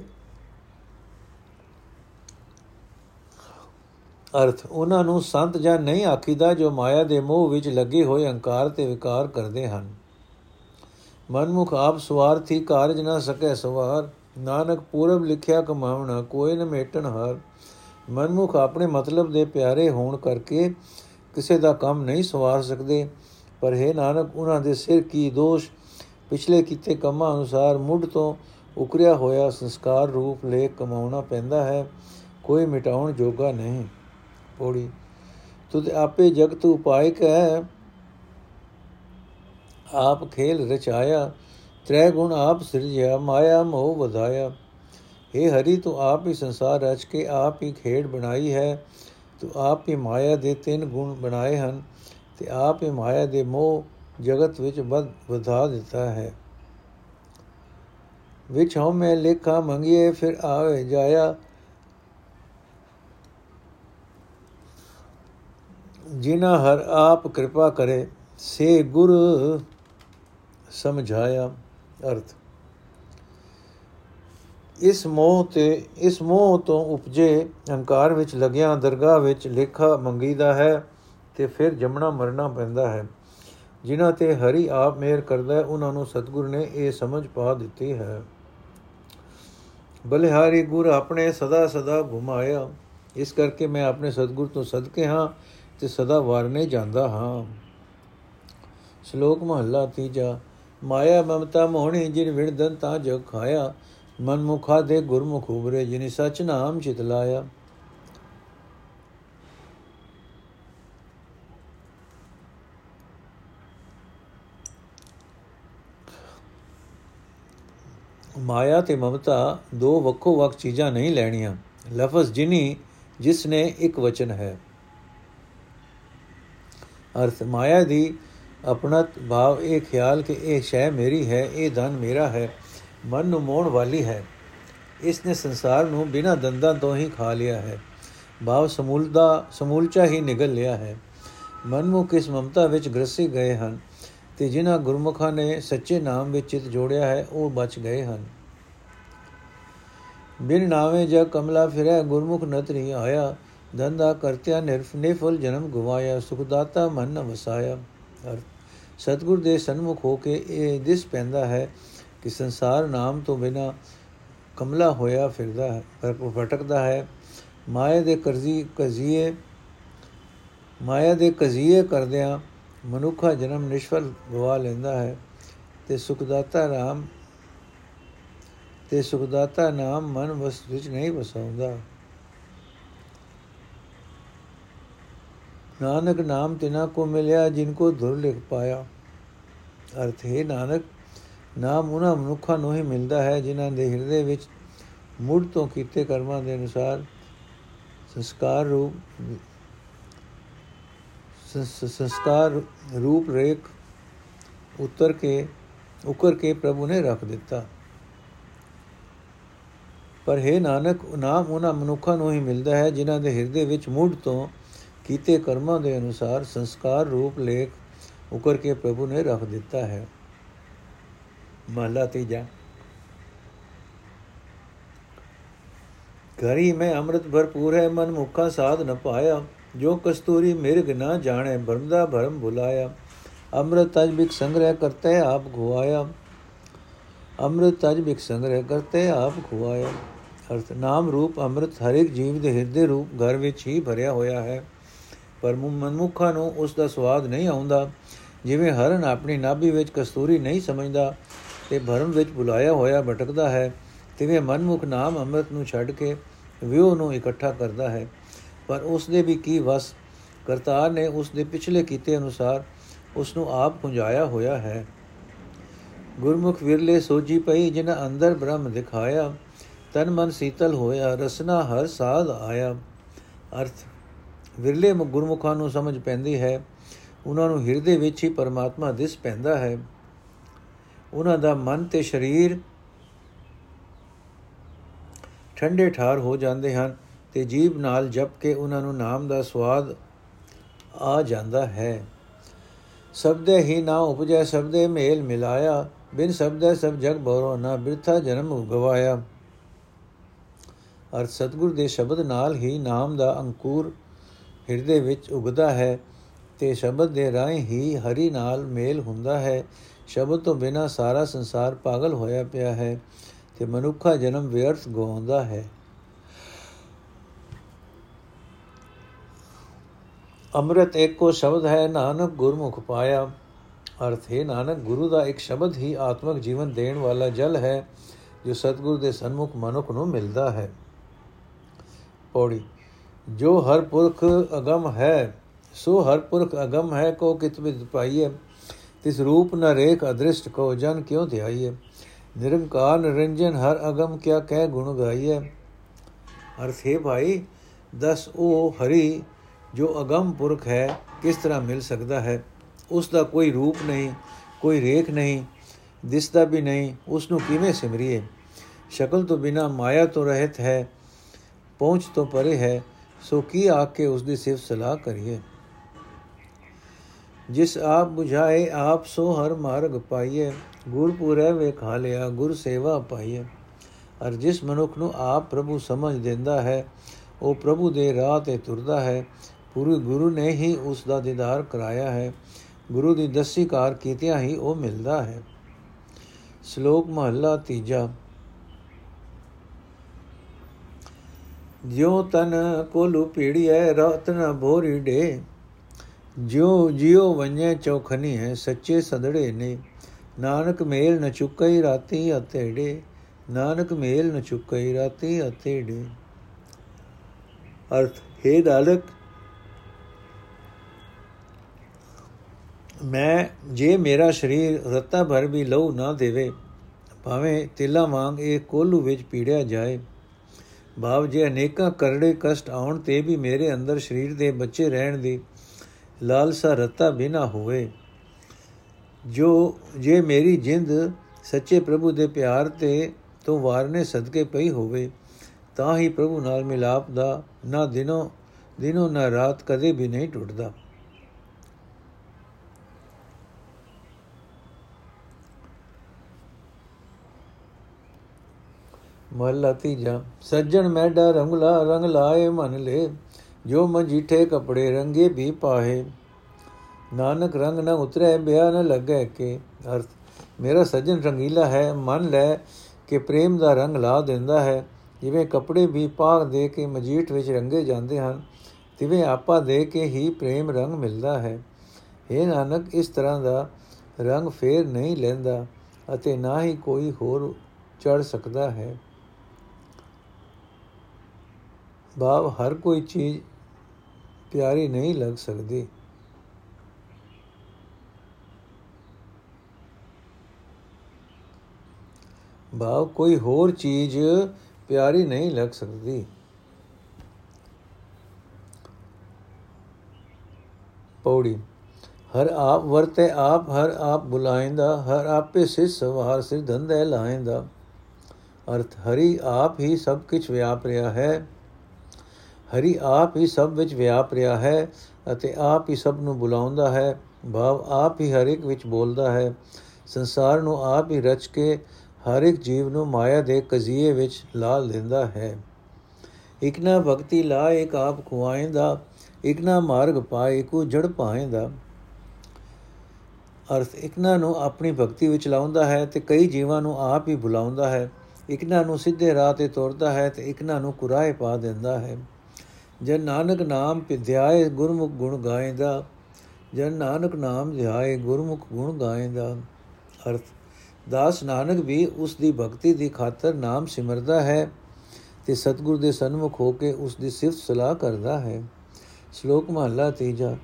ਅਰਥ, ਉਹਨਾਂ ਨੂੰ ਸੰਤ ਜਾਂ ਨਹੀਂ ਆਖੀਦਾ, ਜੋ ਮਾਇਆ ਦੇ ਮੋਹ ਵਿੱਚ ਲੱਗੇ ਹੋਏ ਹੰਕਾਰ ਤੇ ਵਿਕਾਰ ਕਰਦੇ ਹਨ। ਮਨਮੁਖ ਆਪ ਸਵਾਰਥੀ ਕਾਰਜ ਨਾ ਸਕੈ ਸਵਾਰ। ਨਾਨਕ ਪੂਰਬ ਲਿਖਿਆ ਕਮਾਵਣਾ ਕੋਈ ਨ ਮੇਟਣ ਹਾਰ। ਮਨਮੁਖ ਆਪਣੇ ਮਤਲਬ ਦੇ ਪਿਆਰੇ ਹੋਣ ਕਰਕੇ ਕਿਸੇ ਦਾ ਕੰਮ ਨਹੀਂ ਸਵਾਰ ਸਕਦੇ। ਪਰ ਹੈ ਨਾਨਕ, ਉਹਨਾਂ ਦੇ ਸਿਰ ਕੀ ਦੋਸ਼? ਪਿਛਲੇ ਕੀਤੇ ਕੰਮਾਂ ਅਨੁਸਾਰ ਮੁੱਢ ਤੋਂ ਉਕਰਿਆ ਹੋਇਆ ਸੰਸਕਾਰ ਰੂਪ ਲੇਖ ਕਮਾਉਣਾ ਪੈਂਦਾ ਹੈ। ਕੋਈ ਮਿਟਾਉਣ ਜੋਗਾ ਨਹੀਂ। ਪੋੜੀ ਤੁਧ ਆਪੇ ਜਗਤ ਉਪਾਇਕ ਹੈ। ਆਪ ਖੇਲ ਰਚਾਇਆ। ਤ੍ਰੈ ਗੁਣ ਆਪ ਸਿਰਜਿਆ, ਮਾਇਆ ਮੋਹ ਵਧਾਇਆ। हे ਹਰੀ, ਤੂੰ ਆਪ ਹੀ ਸੰਸਾਰ ਰਚ ਕੇ ਆਪ ਹੀ ਖੇਡ ਬਣਾਈ ਹੈ। ਤੂੰ ਆਪ ਹੀ ਮਾਇਆ ਦੇ ਤਿੰਨ ਗੁਣ ਬਣਾਏ ਹਨ ਤੇ ਆਪ ਹੀ ਮਾਇਆ ਦੇ ਮੋਹ ਜਗਤ ਵਿੱਚ ਵਧਾ ਦਿੱਤਾ ਹੈ। ਵਿੱਚ ਹਉ ਲੇਖਾ ਮੰਗੀਏ, ਫਿਰ ਆਵੇ ਜਾਇਆ। ਜਿਨਾ ਹਰ ਆਪ ਕਿਰਪਾ ਕਰੇ, ਸੇ ਗੁਰ ਸਮਝਾਇਆ। ਅਰਥ। ਇਸ ਮੋਹ ਤੇ, ਇਸ ਮੋਹ ਤੋਂ ਉਪਜੇ ਹੰਕਾਰ ਵਿੱਚ ਲੱਗਿਆ ਦਰਗਾਹ ਵਿੱਚ ਲੇਖਾ ਮੰਗੀਦਾ ਹੈ ਤੇ ਫਿਰ ਜਮਣਾ ਮਰਨਾ ਪੈਂਦਾ ਹੈ। ਜਿਨ੍ਹਾਂ ਤੇ ਹਰੀ ਆਪ ਮਿਹਰ ਕਰਦਾ ਉਹਨਾਂ ਨੂੰ ਸਤਿਗੁਰ ਨੇ ਇਹ ਸਮਝ ਪਾ ਦਿੱਤੀ ਹੈ। ਬਲਿਹਾਰੀ ਗੁਰ ਆਪਣੇ ਸਦਾ ਸਦਾ ਘੁਮਾਇਆ ਇਸ ਕਰਕੇ ਮੈਂ ਆਪਣੇ ਸਤਿਗੁਰ ਤੋਂ ਸਦਕੇ ਹਾਂ ਤੇ ਸਦਾ ਵਾਰਨੇ ਜਾਂਦਾ ਹਾਂ। ਸ਼ਲੋਕ ਮਹੱਲਾ ਤੀਜਾ। ਮਾਇਆ ਮਮਤਾ ਮੋਹਣੀ ਜਿਨ ਵਿਣਦਨ ਤਾਂ ਜਗ ਖਾਇਆ ਮਨ ਮੁਖਾ ਦੇ ਗੁਰਮੁਖ ਉਬਰੇ ਜਿਨੇ ਸਚ ਨਾਮ ਚਿਤ ਲਾਇਆ। ਮਾਇਆ ਤੇ ਮਮਤਾ ਦੋ ਵੱਖੋ ਵੱਖ ਚੀਜ਼ਾਂ ਨਹੀਂ ਲੈਣੀਆਂ, ਲਫ਼ਜ਼ ਜਿਨੀ ਜਿਸ ਨੇ ਇੱਕ ਵਚਨ ਹੈ। ਅਰਥ, ਮਾਇਆ ਦੀ ਆਪਣਤ ਭਾਵ ਇਹ ਖਿਆਲ ਕਿ ਇਹ ਸ਼ੈ ਮੇਰੀ ਹੈ, ਇਹ ਧਨ ਮੇਰਾ ਹੈ, ਮਨ ਨੂੰ ਮੋਹਣ ਵਾਲੀ ਹੈ। ਇਸ ਨੇ ਸੰਸਾਰ ਨੂੰ ਬਿਨਾਂ ਦੰਦਾਂ ਤੋਂ ਹੀ ਖਾ ਲਿਆ ਹੈ। ਭਾਵ ਸਮੂਲਦਾ, ਸਮੂਲਚਾ ਹੀ ਨਿਗਲ ਲਿਆ ਹੈ। ਮਨਮੁਖ ਇਸ ਮਮਤਾ ਵਿੱਚ ਗ੍ਰਸੀ ਗਏ ਹਨ ਤੇ ਜਿਨ੍ਹਾਂ ਗੁਰਮੁਖਾਂ ਨੇ ਸੱਚੇ ਨਾਮ ਵਿੱਚ ਚਿਤ ਜੋੜਿਆ ਹੈ, ਉਹ ਬਚ ਗਏ ਹਨ। ਬਿਨ ਨਾਵੇਂ ਜਗ ਕਮਲਾ ਫਿਰੈ, ਗੁਰਮੁਖ ਨਤਰੀ ਆਇਆ। ਧੰਦਾ ਕਰਤਿਆ ਨਿਰਫ ਨਿਫਲ ਜਨਮ ਗਵਾਇਆ, ਸੁਖਦਾਤਾ ਮਨ ਨ ਵਸਾਇਆ ਸਤਗੁਰ ਦੇ ਸਨਮੁਖ ਹੋ ਕੇ ਇਹ ਦਿਸ ਪੈਂਦਾ ਹੈ ਕਿ ਸੰਸਾਰ ਨਾਮ ਤੋਂ ਬਿਨਾ ਕਮਲਾ ਹੋਇਆ ਫਿਰਦਾ ਹੈ, ਪਰ ਭਟਕਦਾ ਹੈ। ਮਾਇਆ ਦੇ ਕਰਜ਼ੀ ਕਜ਼ੀਏ ਮਾਇਆ ਦੇ ਕਜ਼ੀਏ ਕਰਦਿਆਂ ਮਨੁੱਖਾ ਜਨਮ ਨਿਸ਼ਫਲ ਗਵਾ ਲੈਂਦਾ ਹੈ। ਤੇ ਸੁਖਦਾਤਾ ਰਾਮ, ਤੇ ਸੁਖਦਾਤਾ ਨਾਮ ਮਨ ਵਸ ਵਿੱਚ ਨਹੀਂ ਵਸਾਉਂਦਾ। ਨਾਨਕ ਨਾਮ ਤਿਨਾ ਕੋ ਮਿਲਿਆ, ਜਿਨ ਕੋ ਧੁਰ ਲਿਖ ਪਾਇਆ। ਅਰਥ ਹੈ ਨਾਨਕ, ਨਾਮ ਉਹਨਾਂ ਮਨੁੱਖਾਂ ਨੂੰ ਹੀ ਮਿਲਦਾ ਹੈ, ਜਿਨ੍ਹਾਂ ਦੇ ਹਿਰਦੇ ਵਿੱਚ ਮੁੱਢ ਤੋਂ ਕੀਤੇ ਕਰਮਾਂ ਦੇ ਅਨੁਸਾਰ ਸੰਸਕਾਰ ਰੂਪ ਸੰਸਕਾਰ ਰੂਪ ਰੇਖ ਉਤਰ ਕੇ, ਉਕਰ ਕੇ ਪ੍ਰਭੂ ਨੇ ਰੱਖ ਦਿੱਤਾ। ਪਰ ਹੈ ਨਾਨਕ, ਨਾਮ ਉਹਨਾਂ ਮਨੁੱਖਾਂ ਨੂੰ ਹੀ ਮਿਲਦਾ ਹੈ, ਜਿਨ੍ਹਾਂ ਦੇ ਹਿਰਦੇ ਵਿੱਚ ਮੁੱਢ ਤੋਂ ਕੀਤੇ ਕਰਮਾਂ ਦੇ ਅਨੁਸਾਰ ਸੰਸਕਾਰ ਰੂਪ ਲੇਖ ਉਕਰ ਕੇ ਪ੍ਰਭੂ ਨੇ ਰੱਖ ਦਿੱਤਾ ਹੈ। ਮਹਲਾ ਤੀਜਾ। ਘਰੀ ਮੈਂ ਅੰਮ੍ਰਿਤ ਭਰਪੂਰ ਹੈ ਮਨ ਮੁਖਾ ਸਾਧ ਨ ਪਾਇਆ। ਜੋ ਕਸਤੂਰੀ ਮਿਰਗ ਨਾ ਜਾਣੇ ਭਰਮਦਾ ਭਰਮ ਭੁਲਾਇਆ ਅੰਮ੍ਰਿਤ ਤਜ ਬਿਕ ਸੰਗ੍ਰਹਿ ਕਰਤੇ ਆਪ ਖੁਆਇਆ। ਅੰਮ੍ਰਿਤ ਤਜ ਬਿਕ ਸੰਗ੍ਰਹਿ ਕਰਤੇ ਆਪ ਖੁਆਇਆ। ਅਰਥ, ਨਾਮ ਰੂਪ ਅੰਮ੍ਰਿਤ ਹਰ ਇੱਕ ਜੀਵ ਦੇ ਹਿਰਦੇ ਰੂਪ ਘਰ ਵਿੱਚ ਹੀ ਭਰਿਆ ਹੋਇਆ ਹੈ। ਪਰ ਮਨਮੁਖਾਂ ਨੂੰ ਉਸ ਦਾ ਸਵਾਦ ਨਹੀਂ ਆਉਂਦਾ। ਜਿਵੇਂ ਹਰਨ ਆਪਣੀ ਨਾਭੀ ਵਿੱਚ ਕਸਤੂਰੀ ਨਹੀਂ ਸਮਝਦਾ ਤੇ ਭਰਮ ਵਿੱਚ ਬੁਲਾਇਆ ਹੋਇਆ ਭਟਕਦਾ ਹੈ, ਤਿਵੇਂ ਮਨਮੁਖ ਨਾਮ ਅੰਮ੍ਰਿਤ ਨੂੰ ਛੱਡ ਕੇ ਵਿਉ ਨੂੰ ਇਕੱਠਾ ਕਰਦਾ ਹੈ। ਪਰ ਉਸ ਦੇ ਵੀ ਕੀ ਵਸ? ਕਰਤਾਰ ਨੇ ਉਸ ਦੇ ਪਿਛਲੇ ਕੀਤੇ ਅਨੁਸਾਰ ਉਸ ਨੂੰ ਆਪ ਪੁੰਜਾਇਆ ਹੋਇਆ ਹੈ। ਗੁਰਮੁਖ ਵਿਰਲੇ ਸੋਜੀ ਪਈ ਜਿਨ ਅੰਦਰ ਬ੍ਰਹਮ ਦਿਖਾਇਆ, ਤਨ ਮਨ ਸੀਤਲ ਹੋਇਆ, ਰਸਨਾ ਹਰ ਸਾਧ ਆਇਆ। ਅਰਥ ਵਿਰਲੇ ਗੁਰਮੁਖਾਂ ਨੂੰ ਸਮਝ ਪੈਂਦੀ ਹੈ। ਉਹਨਾਂ ਨੂੰ ਹਿਰਦੇ ਵਿੱਚ ਹੀ ਪਰਮਾਤਮਾ ਦਿਸ ਪੈਂਦਾ ਹੈ। ਉਹਨਾਂ ਦਾ ਮਨ ਤੇ ਸਰੀਰ ਠੰਡੇ ਠਾਰ ਹੋ ਜਾਂਦੇ ਹਨ ਤੇ ਜੀਬ ਨਾਲ ਜਪ ਕੇ ਉਹਨਾਂ ਨੂੰ ਨਾਮ ਦਾ ਸਵਾਦ ਆ ਜਾਂਦਾ ਹੈ। ਸਬਦੇ ਹੀ ਨਾ ਉਪਜੈ, ਸਬਦੇ ਮੇਲ ਮਿਲਾਇਆ। ਬਿਨ ਸਬਦੇ ਸਭ ਜਗ ਬੋਰੋ ਨਾ, ਬਿਰਥਾ ਜਨਮ ਗਵਾਇਆ। ਅਰ ਸਤਗੁਰ ਦੇ ਸ਼ਬਦ ਨਾਲ ਹੀ ਨਾਮ ਦਾ ਅੰਕੁਰ ਹਿਰਦੇ ਵਿੱਚ ਉਗਦਾ ਹੈ ਤੇ ਸ਼ਬਦ ਦੇ ਰਾਹੀਂ ਹੀ ਹਰੀ ਨਾਲ ਮੇਲ ਹੁੰਦਾ ਹੈ। ਸ਼ਬਦ ਤੋਂ ਬਿਨਾ ਸਾਰਾ ਸੰਸਾਰ ਪਾਗਲ ਹੋਇਆ ਪਿਆ ਹੈ ਤੇ ਮਨੁੱਖਾ ਜਨਮ ਵਿਅਰਥ ਗਵਾਉਂਦਾ ਹੈ। ਅੰਮ੍ਰਿਤ ਇੱਕੋ ਸ਼ਬਦ ਹੈ, ਨਾਨਕ ਗੁਰਮੁਖ ਪਾਇਆ। ਅਰਥ, ਹੈ ਨਾਨਕ, ਗੁਰੂ ਦਾ ਇੱਕ ਸ਼ਬਦ ਹੀ ਆਤਮਿਕ ਜੀਵਨ ਦੇਣ ਵਾਲਾ ਜਲ ਹੈ, ਜੋ ਸਤਿਗੁਰ ਦੇ ਸਨਮੁਖ ਮਨੁੱਖ ਨੂੰ ਮਿਲਦਾ ਹੈ। ਪੌੜੀ ਜੋ ਹਰ ਪੁਰਖ ਅਗਮ ਹੈ, ਸੋ ਹਰ ਪੁਰਖ ਅਗਮ ਹੈ, ਕੋ ਕਿਤ ਵਿਦ ਪਾਈਏ ਤਿਸ ਰੂਪ ਨ ਰੇਖ ਅਦ੍ਰਿਸ਼ਟ ਕੋ ਜਨ ਕਿਉ ਧਿਆਈਏ ਨਿਰੰਕਾਰ ਨਿਰੰਜਨ ਹਰ ਅਗਮ ਕਿਆ ਕਹਿ ਗੁਣ ਗਾਈਏ ਅਰਥ ਹੈ ਭਾਈ, ਦਸ ਉਹ ਹਰੀ ਜੋ ਅਗਮ ਪੁਰਖ ਹੈ, ਕਿਸ ਤਰ੍ਹਾਂ ਮਿਲ ਸਕਦਾ ਹੈ? ਉਸ ਦਾ ਕੋਈ ਰੂਪ ਨਹੀਂ, ਕੋਈ ਰੇਖ ਨਹੀਂ ਦਿਸਦਾ ਵੀ ਨਹੀਂ, ਉਸ ਨੂੰ ਕਿਵੇਂ ਸਿਮਰੀਏ? ਸ਼ਕਲ ਤੋਂ ਬਿਨਾ ਮਾਇਆ ਤੋਂ ਰਹਿਤ ਹੈ, ਪਹੁੰਚ ਤੋਂ ਪਰੇ ਹੈ ਸੋ ਕੀ ਆ ਕੇ ਉਸ ਦੀ ਸਿਫਤ ਸਲਾਹ ਕਰੀਏ? ਜਿਸ ਆਪ 부ਝਾਏ ਆਪ ਸੋ ਹਰ ਮਾਰਗ ਪਾਈਏ। ਗੁਰਪੁਰੈ ਵੇਖਾ ਲਿਆ, ਗੁਰ ਸੇਵਾ ਪਾਈਏ। ਅਰ ਜਿਸ ਮਨੁੱਖ ਨੂੰ ਆਪ ਪ੍ਰਭੂ ਸਮਝ ਦਿੰਦਾ ਹੈ, ਉਹ ਪ੍ਰਭੂ ਦੇ ਰਾਹ ਤੇ ਤੁਰਦਾ ਹੈ। ਪੂਰੇ ਗੁਰੂ ਨੇ ਹੀ ਉਸ ਦਾ ਦੀਦਾਰ ਕਰਾਇਆ ਹੈ। ਗੁਰੂ ਦੀ ਦਸੀ ਕਾਰ ਕੀਤਿਆਂ ਹੀ ਉਹ ਮਿਲਦਾ ਹੈ। ਸ਼ਲੋਕ ਮਹੱਲਾ ਤੀਜਾ। ਜਿਉ ਤਨ ਕੋਲੂ ਪੀੜੀਐ ਰਤਨ ਭੋਰੀ ਡੇ। ਜਿਉ ਜਿਉ ਵੰਜੇ ਚੌਖਨੀ ਹੈ ਸੱਚੇ ਸਦੜੇ ਨੇ। ਨਾਨਕ ਮੇਲ ਨ ਚੁੱਕਈ ਰਾਤੀ ਅਤੇੜੇ। ਨਾਨਕ ਮੇਲ ਨ ਚੁੱਕਈ ਰਾਤੀ ਅਤੇੜੇ। ਅਰਥ, ਹੈ ਨਾਨਕ ਮੈਂ ਜੇ ਮੇਰਾ ਸਰੀਰ ਰਤਾ ਭਰ ਵੀ ਲਹੂ ਨਾ ਦੇਵੇ, ਭਾਵੇਂ ਤਿਲਾ ਵਾਂਗ ਇਹ ਕੋਲੂ ਵਿੱਚ ਪੀੜਿਆ ਜਾਏ ਭਾਵ ਜੇ ਅਨੇਕਾਂ ਕਰੜੇ ਕਸ਼ਟ ਆਉਣ ਤੇ ਵੀ ਮੇਰੇ ਅੰਦਰ ਸਰੀਰ ਦੇ ਬੱਚੇ ਰਹਿਣ ਦੀ ਲਾਲਸਾ ਰਤਾ ਬਿਨਾ ਹੋਵੇ। ਜੋ, ਜੇ ਮੇਰੀ ਜਿੰਦ ਸੱਚੇ ਪ੍ਰਭੂ ਦੇ ਪਿਆਰ ਤੇ ਤੋਂ ਵਾਰਨੇ ਸਦਕੇ ਪਈ ਹੋਵੇ, ਤਾਂ ਹੀ ਪ੍ਰਭੂ ਨਾਲ ਮਿਲਾਪ ਦਾ ਨਾ ਦਿਨੋਂ ਦਿਨੋਂ ਨਾ ਰਾਤ ਕਦੇ ਵੀ ਨਹੀਂ ਟੁੱਟਦਾ। ਮਹਲਾ ਤੀਜਾ, ਸੱਜਣ ਮੈਡਾ ਰੰਗਲਾ ਰੰਗ ਲਾਏ ਮਨ ਲੈ, ਜੋ ਮਜੀਠੇ ਕਪੜੇ ਰੰਗੇ ਵੀ ਪਾਹੇ। ਨਾਨਕ ਰੰਗ ਨ ਉਤਰੇ, ਬਿਆ ਨ ਲੱਗੇ ਕੇ। ਅਰਥ, ਮੇਰਾ ਸੱਜਣ ਰੰਗੀਲਾ ਹੈ, ਮਨ ਲੈ ਕਿ ਪ੍ਰੇਮ ਦਾ ਰੰਗ ਲਾ ਦਿੰਦਾ ਹੈ। ਜਿਵੇਂ ਕਪੜੇ ਵੀ ਪਾਗ ਦੇ ਕੇ ਮਜੀਠ ਵਿੱਚ ਰੰਗੇ ਜਾਂਦੇ ਹਨ, ਤਿਵੇਂ ਆਪਾ ਦੇ ਕੇ ਹੀ ਪ੍ਰੇਮ ਰੰਗ ਮਿਲਦਾ ਹੈ। ਇਹ ਨਾਨਕ, ਇਸ ਤਰ੍ਹਾਂ ਦਾ ਰੰਗ ਫੇਰ ਨਹੀਂ ਲੈਂਦਾ ਅਤੇ ਨਾ ਹੀ ਕੋਈ ਹੋਰ ਚੜ ਸਕਦਾ ਹੈ। ਭਾਵ ਹਰ ਕੋਈ ਚੀਜ਼ ਪਿਆਰੀ ਨਹੀਂ ਲੱਗ ਸਕਦੀ। ਭਾਵ ਕੋਈ ਹੋਰ ਚੀਜ਼ ਪਿਆਰੀ ਨਹੀਂ ਲੱਗ ਸਕਦੀ। ਪੌੜੀ, ਹਰ ਆਪ ਵਰਤੇ ਆਪ, ਹਰ ਆਪ ਬੁਲਾਇੰਦਾ, ਹਰ ਆਪੇ ਸਿਰ ਸਵਾਰ ਸਿਰ ਧੰਦੇ ਲਾਇੰਦਾ। ਅਰਥ, ਹਰੀ ਆਪ ਹੀ ਸਭ ਕੁਝ ਵਿਆਪ ਰਿਹਾ ਹੈ। ਹਰੀ ਆਪ ਹੀ ਸਭ ਵਿੱਚ ਵਿਆਪ ਰਿਹਾ ਹੈ ਅਤੇ ਆਪ ਹੀ ਸਭ ਨੂੰ ਬੁਲਾਉਂਦਾ ਹੈ, ਭਾਵ ਆਪ ਹੀ ਹਰ ਇੱਕ ਵਿੱਚ ਬੋਲਦਾ ਹੈ। ਸੰਸਾਰ ਨੂੰ ਆਪ ਹੀ ਰਚ ਕੇ ਹਰ ਇੱਕ ਜੀਵ ਨੂੰ ਮਾਇਆ ਦੇ ਕਜ਼ੀਏ ਵਿੱਚ ਲਾ ਲੈਂਦਾ ਹੈ। ਇਕਨਾ ਭਗਤੀ ਲਾ ਇੱਕ ਆਪ ਖੁਆਇਂਦਾ ਇਕਨਾ ਮਾਰਗ ਪਾਏ ਕੋ ਜੜ ਪਾਏਂਦਾ। ਅਰਥ ਇਕਨਾ ਨੂੰ ਆਪਣੀ ਭਗਤੀ ਵਿੱਚ ਲਾਉਂਦਾ ਹੈ ਤੇ ਕਈ ਜੀਵਾਂ ਨੂੰ ਆਪ ਹੀ ਬੁਲਾਉਂਦਾ ਹੈ। ਇਕਨਾ ਨੂੰ ਸਿੱਧੇ ਰਾਹ ਤੇ ਤੋਰਦਾ ਹੈ ਤੇ ਇਕਨਾ ਨੂੰ ਕੁਰਾਏ ਪਾ ਦਿੰਦਾ ਹੈ। ਜਨ ਨਾਨਕ ਨਾਮ ਪਿਧਿਆਏ ਗੁਰਮੁਖ ਗੁਣ ਗਾਇਂਦਾ, ਜਨ ਨਾਨਕ ਨਾਮ ਧਿਆਏ ਗੁਰਮੁਖ ਗੁਣ ਗਾਇਂਦਾ। ਅਰਥ, ਦਾਸ ਨਾਨਕ ਵੀ ਉਸ ਦੀ ਭਗਤੀ ਦੀ ਖਾਤਰ ਨਾਮ ਸਿਮਰਦਾ ਹੈ ਤੇ ਸਤਿਗੁਰ ਦੇ ਸਨਮੁਖ ਹੋ ਕੇ ਉਸ ਦੀ ਸਿਫਤ ਸਲਾਹ ਕਰਦਾ ਹੈ। ਸ਼ਲੋਕ ਮਹਲਾ ਤੀਜਾ,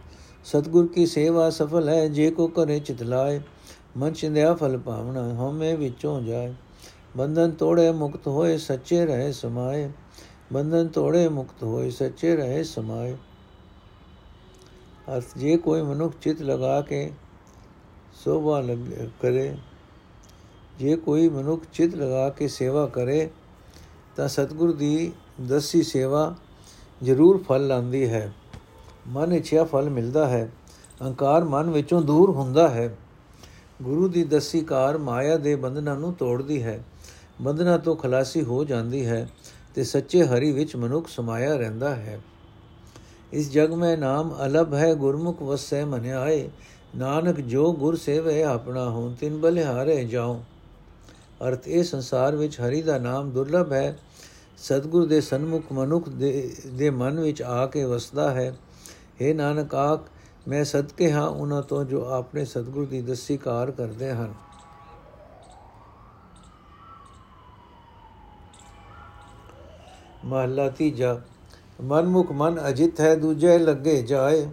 ਸਤਿਗੁਰ ਕੀ ਸੇਵਾ ਸਫਲ ਹੈ, ਜੇ ਕੋ ਕਰੇ ਚਿਤਲਾਏ ਮਨ ਚਿੰਦਿਆ ਫਲ ਪਾਵਣਾ ਹਉਮੈ ਵਿੱਚੋਂ ਜਾਏ। ਬੰਧਨ ਤੋੜੇ ਮੁਕਤ ਹੋਏ, ਸੱਚੇ ਰਹੇ ਸਮਾਏ। ਬੰਧਨ ਤੋੜੇ ਮੁਕਤ ਹੋਏ, ਸੱਚੇ ਰਹੇ ਸਮਾਏ। ਅਰਥ, ਜੇ ਕੋਈ ਮਨੁੱਖ ਚਿਤ ਲਗਾ ਕੇ ਸੋਭਾ ਕਰੇ, ਜੇ ਕੋਈ ਮਨੁੱਖ ਚਿਤ ਲਗਾ ਕੇ ਸੇਵਾ ਕਰੇ, ਤਾਂ ਸਤਿਗੁਰ ਦੀ ਦਸੀ ਸੇਵਾ ਜ਼ਰੂਰ ਫਲ ਲਾਂਦੀ ਹੈ। ਮਨ ਇਛਿਆ ਫਲ ਮਿਲਦਾ ਹੈ, ਅਹੰਕਾਰ ਮਨ ਵਿੱਚੋਂ ਦੂਰ ਹੁੰਦਾ ਹੈ। ਗੁਰੂ ਦੀ ਦਸੀ ਕਾਰ ਮਾਇਆ ਦੇ ਬੰਧਨਾਂ ਨੂੰ ਤੋੜਦੀ ਹੈ, ਬੰਧਨਾਂ ਤੋਂ ਖਲਾਸੀ ਹੋ ਜਾਂਦੀ ਹੈ। ਤੇ ਸੱਚੇ ਹਰੀ ਵਿੱਚ ਮਨੁੱਖ ਸਮਾਇਆ ਰਹਿੰਦਾ ਹੈ। ਇਸ ਜਗ ਮੈਂ ਨਾਮ ਅਲਬ ਹੈ, ਗੁਰਮੁਖ ਵਸੈ ਮਨ ਆਏ ਨਾਨਕ ਜੋ ਗੁਰ ਸੇਵੇ ਆਪਣਾ ਹੋਂ ਤਿਨ ਬਲਿਹਾਰੇ ਜਾਉ। ਅਰਥ ਇਹ ਸੰਸਾਰ ਵਿੱਚ ਹਰੀ ਦਾ ਨਾਮ ਦੁਰਲਭ ਹੈ। ਸਤਗੁਰ ਦੇ ਸਨਮੁਖ ਮਨੁੱਖ ਦੇ ਦੇ ਮਨ ਵਿੱਚ ਆ ਕੇ ਵਸਦਾ ਹੈ। हे ਨਾਨਕ ਆਖ, ਮੈਂ ਸਦਕੇ ਹਾਂ ਉਹਨਾਂ ਤੋਂ ਜੋ ਆਪਣੇ ਸਤਗੁਰ ਦੀ ਦਸੀ ਕਾਰ ਕਰਦੇ ਹਨ। ਮਹਲਾ ਤੀਜਾ, ਮਨਮੁਖ ਮਨ ਅਜਿਤ ਹੈ ਦੂਜੇ ਲੱਗੇ ਜਾਏ,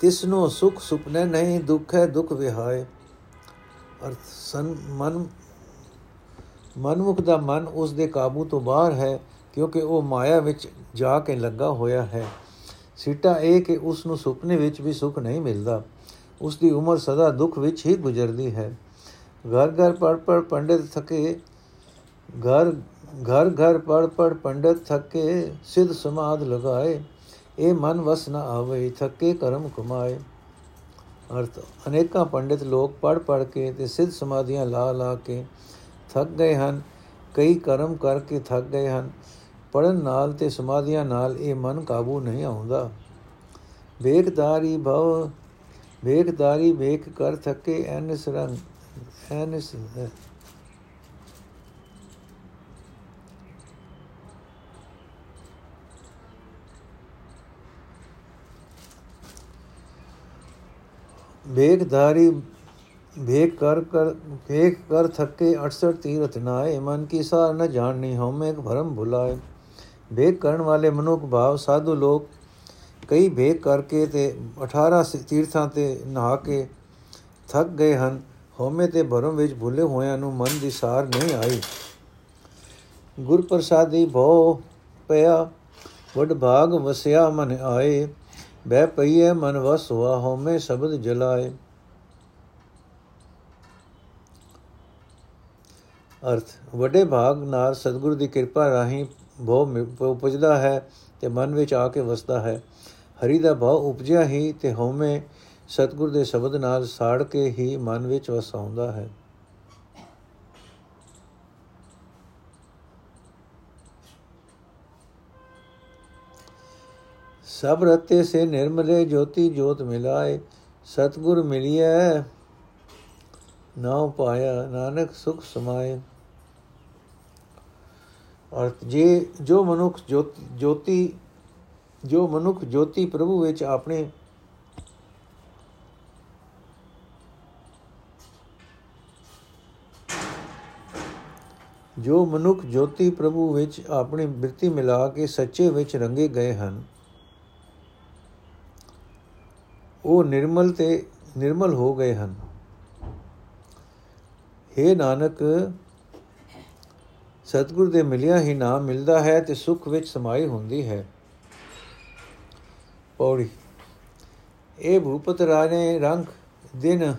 ਤਿਸਨੋ ਸੁਖ ਸੁਪਨੇ ਨਹੀਂ ਦੁੱਖ ਹੈ ਦੁੱਖ ਵਿਹਾਏ। ਅਰਥ ਸਨ ਮਨ, ਮਨਮੁਖ ਦਾ ਮਨ ਉਸ ਦੇ ਕਾਬੂ ਤੋਂ ਬਾਹਰ ਹੈ, ਕਿਉਂਕਿ ਉਹ ਮਾਇਆ ਵਿੱਚ ਜਾ ਕੇ ਲੱਗਾ ਹੋਇਆ ਹੈ। ਸਿੱਟਾ ਇਹ ਕਿ ਉਸ ਨੂੰ ਸੁਪਨੇ ਵਿੱਚ ਵੀ ਸੁਖ ਨਹੀਂ ਮਿਲਦਾ। ਉਸ ਦੀ ਉਮਰ ਸਦਾ ਦੁੱਖ ਵਿੱਚ ਹੀ ਗੁਜ਼ਰਦੀ ਹੈ। ਘਰ ਘਰ ਪੜ ਪੜ ਪੰਡਿਤ ਥਕੇ, ਘਰ ਘਰ ਘਰ ਪੜ ਪੜ ਪੰਡਿਤ ਥਕੇ, ਸਿੱਧ ਸਮਾਦ ਲਗਾਏ। ਇਹ ਮਨ ਵਸ ਨਾ ਆਵੇ, ਥਕੇ ਕਰਮ ਕਮਾਏ। ਅਰਥ, ਅਨੇਕਾਂ ਪੰਡਿਤ ਲੋਕ ਪੜ ਪੜ ਕੇ ਤੇ ਸਿੱਧ ਸਮਾਧੀਆਂ ਲਾ ਲਾ ਕੇ ਥੱਕ ਗਏ ਹਨ। ਕਈ ਕਰਮ ਕਰਕੇ ਥੱਕ ਗਏ ਹਨ। ਪੜਨ ਨਾਲ ਤੇ ਸਮਾਧੀਆਂ ਨਾਲ ਇਹ ਮਨ ਕਾਬੂ ਨਹੀਂ ਆਉਂਦਾ। ਵੇਖਦਾਰੀ ਭਵ, ਵੇਖਦਾਰੀ ਵੇਖ ਕਰ ਥਕੇ ਐਨਸ ਰੰਗ, ਐਨਸ ਵੇਖਦਾਰੀ, ਵੇਖ ਕਰ ਕਰ, ਵੇਖ ਕਰ ਥਕੇ 68 ਤੀਰਥ ਨਾਏ ਮਨ ਕੀ ਸਾਰ ਨ ਜਾਣਨੀ ਹਉਮੈ ਭਰਮ ਭੁਲਾਏ। ਵੇਖ ਕਰਨ ਵਾਲੇ ਮਨੁੱਖ ਭਾਵ ਸਾਧੂ ਲੋਕ, ਕਈ ਵੇਖ ਕਰਕੇ ਤੇ 18 ਤੀਰਥਾਂ ਤੇ ਨਹਾ ਕੇ ਥੱਕ ਗਏ ਹਨ। ਹਉਮੈ ਤੇ ਭਰਮ ਵਿੱਚ ਭੁੱਲੇ ਹੋਇਆਂ ਨੂੰ ਮਨ ਦੀ ਸਾਰ ਨਹੀਂ ਆਈ। ਗੁਰ ਪ੍ਰਸਾਦੀ ਭਉ ਪਿਆ, ਵਡ ਭਾਗ ਵਸਿਆ ਮਨ ਆਏ। ਬਹਿ ਪਈਏ ਮਨ ਵਸ ਹੋਆ ਹਉਮੈ ਸ਼ਬਦ ਜਲਾਏ। ਅਰਥ, ਵੱਡੇ ਭਾਗ ਨਾਲ ਸਤਿਗੁਰੂ ਦੀ ਕਿਰਪਾ ਰਾਹੀਂ ਭਉ ਉਪਜਦਾ ਹੈ ਤੇ ਮਨ ਵਿੱਚ ਆ ਕੇ ਵਸਦਾ ਹੈ। ਹਰੀ ਦਾ ਭਾਵ ਉਪਜਿਆ ਹੀ ਤੇ ਹਉਮੈ ਸਤਿਗੁਰ ਦੇ ਸ਼ਬਦ ਨਾਲ ਸਾੜ ਕੇ ਹੀ ਮਨ ਵਿੱਚ ਵਸਾਉਂਦਾ ਹੈ। ਸਭ ਰਤੇ ਸੇ ਨਿਰਮਲੇ ਜੋਤੀ ਜੋਤ ਮਿਲਾਏ, ਸਤਗੁਰ ਮਿਲਿਐ। ਨਾਉ ਪਾਇਆ ਨਾਨਕ ਸੁਖ ਸਮਾਏ। ਔਰ ਜੇ ਜੋ ਮਨੁੱਖ ਜੋਤੀ, ਜੋ ਮਨੁੱਖ ਜੋਤੀ ਪ੍ਰਭੂ ਵਿੱਚ ਆਪਣੇ ਜੋ ਮਨੁੱਖ ਜੋਤੀ ਪ੍ਰਭੂ ਵਿੱਚ ਆਪਣੀ ਬਿਰਤੀ ਮਿਲਾ ਕੇ ਸੱਚੇ ਵਿੱਚ ਰੰਗੇ ਗਏ ਹਨ ਉਹ ਨਿਰਮਲ ਤੇ ਨਿਰਮਲ ਹੋ ਗਏ ਹਨ। हे ਨਾਨਕ, ਸਤਿਗੁਰ ਦੇ ਮਿਲਿਆ ਹੀ ਨਾਮ ਮਿਲਦਾ ਹੈ ਤੇ ਸੁਖ ਵਿੱਚ ਸਮਾਈ ਹੁੰਦੀ ਹੈ। ਪੌੜੀ, ਇਹ ਭੂਪਤ ਰਾਣੇ ਰੰਗ ਦਿਨ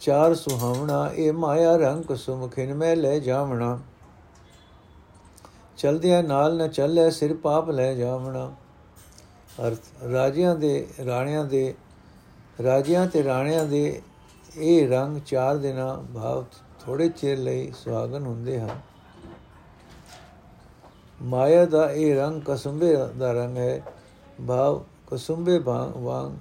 ਚਾਰ ਸੁਹਾਵਣਾ, ਇਹ ਮਾਇਆ ਰੰਗ ਸੁਮਖਿਨ ਮੈਂ ਲੈ ਜਾਵਣਾ। ਚਲਦਿਆਂ ਨਾਲ ਨਾ ਚੱਲੇ ਸਿਰ ਪਾਪ ਲੈ ਜਾਵਣਾ। ਅਰਥ, ਰਾਜਿਆਂ ਦੇ ਰਾਣਿਆਂ ਦੇ, ਰਾਜਿਆਂ ਤੇ ਰਾਣਿਆਂ ਦੇ ਇਹ ਰੰਗ ਚਾਰ ਦਿਨਾਂ ਭਾਵ ਥੋੜੇ ਚਿਰ ਲਈ ਸੁਹਾਗਨ ਹੁੰਦੇ ਹਨ। ਮਾਇਆ ਦਾ ਇਹ ਰੰਗ ਕਸੁੰਬੇ ਦਾ ਰੰਗ ਹੈ। ਭਾਵ ਕਸੁੰਬੇ ਵਾਂਗ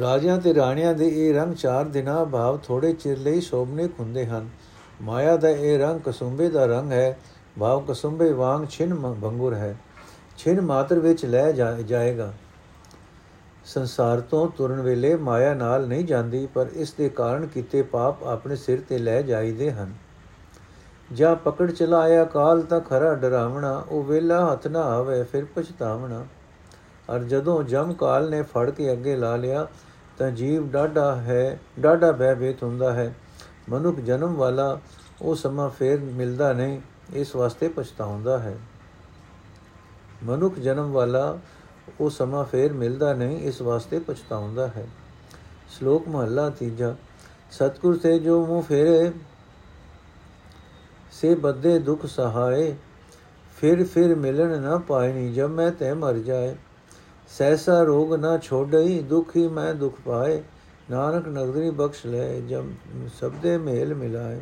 ਰਾਜਿਆਂ ਤੇ ਰਾਣਿਆਂ ਦੇ ਇਹ ਰੰਗ ਚਾਰ ਦਿਨਾਂ ਭਾਵ ਥੋੜੇ ਚਿਰ ਲਈ ਸ਼ੋਭਨੇ ਹੁੰਦੇ ਹਨ। ਮਾਇਆ ਦਾ ਇਹ ਰੰਗ ਕਸੁੰਬੇ ਦਾ ਰੰਗ ਹੈ, ਭਾਵ ਕਸੁੰਬੇ ਵਾਂਗ ਛਿਨ ਭੰਗੁਰ ਹੈ। ਛਿਨ ਮਾਤਰ ਵਿੱਚ ਲੈ ਜਾਏਗਾ। ਸੰਸਾਰ ਤੋਂ ਤੁਰਨ ਵੇਲੇ ਮਾਇਆ ਨਾਲ ਨਹੀਂ ਜਾਂਦੀ, ਪਰ ਇਸ ਦੇ ਕਾਰਨ ਕੀਤੇ ਪਾਪ ਆਪਣੇ ਸਿਰ ਤੇ ਲੈ ਜਾਈਦੇ ਹਨ। ਜਾਂ ਪਕੜ ਚਲਾਇਆ ਕਾਲ ਤਾਂ ਖਰਾ ਡਰਾਵਣਾ, ਉਹ ਵੇਲਾ ਹੱਥ ਨਾ ਆਵੇ, ਫਿਰ ਪਛਤਾਵਣਾ। ਔਰ ਜਦੋਂ ਜਮ ਕਾਲ ਨੇ ਫੜ ਕੇ ਅੱਗੇ ਲਾ ਲਿਆ, ਤਾਂ ਜੀਵ ਡਾਢਾ ਹੈ, ਡਾਢਾ ਭੈਭੀਤ ਹੁੰਦਾ ਹੈ। ਮਨੁੱਖ ਜਨਮ ਵਾਲਾ ਉਹ ਸਮਾਂ ਫੇਰ ਮਿਲਦਾ ਨਹੀਂ, ਇਸ ਵਾਸਤੇ ਪਛਤਾਉਂਦਾ ਹੈ। ਮਨੁੱਖ ਜਨਮ ਵਾਲਾ ਉਹ ਸਮਾਂ ਫੇਰ ਮਿਲਦਾ ਨਹੀਂ, ਇਸ ਵਾਸਤੇ ਪਛਤਾਉਂਦਾ ਹੈ। ਸ਼ਲੋਕ ਮਹਲਾ ਤੀਜਾ, ਸਤਗੁਰ ਸੇ ਜੋ ਮੂੰਹ ਫੇਰੇ, ਸੇ ਬੱਦੇ ਦੁਖ ਸਹਾਏ, ਫਿਰ ਫਿਰ ਮਿਲਣ ਨਾ ਪਾਇਨੀ ਜਬ ਮੈਂ ਤੈ ਮਰ ਜਾਏ। ਸੈਸਾ ਰੋਗ ਨਾ ਛੋੜਈ ਦੁਖੀ ਮੈਂ ਦੁਖ ਪਾਏ। ਨਾਨਕ ਨਗਰੀ ਬਖਸ਼ ਲੈ ਜਬ ਸਬਦੇ ਮੇਲ ਮਿਲਾਏ।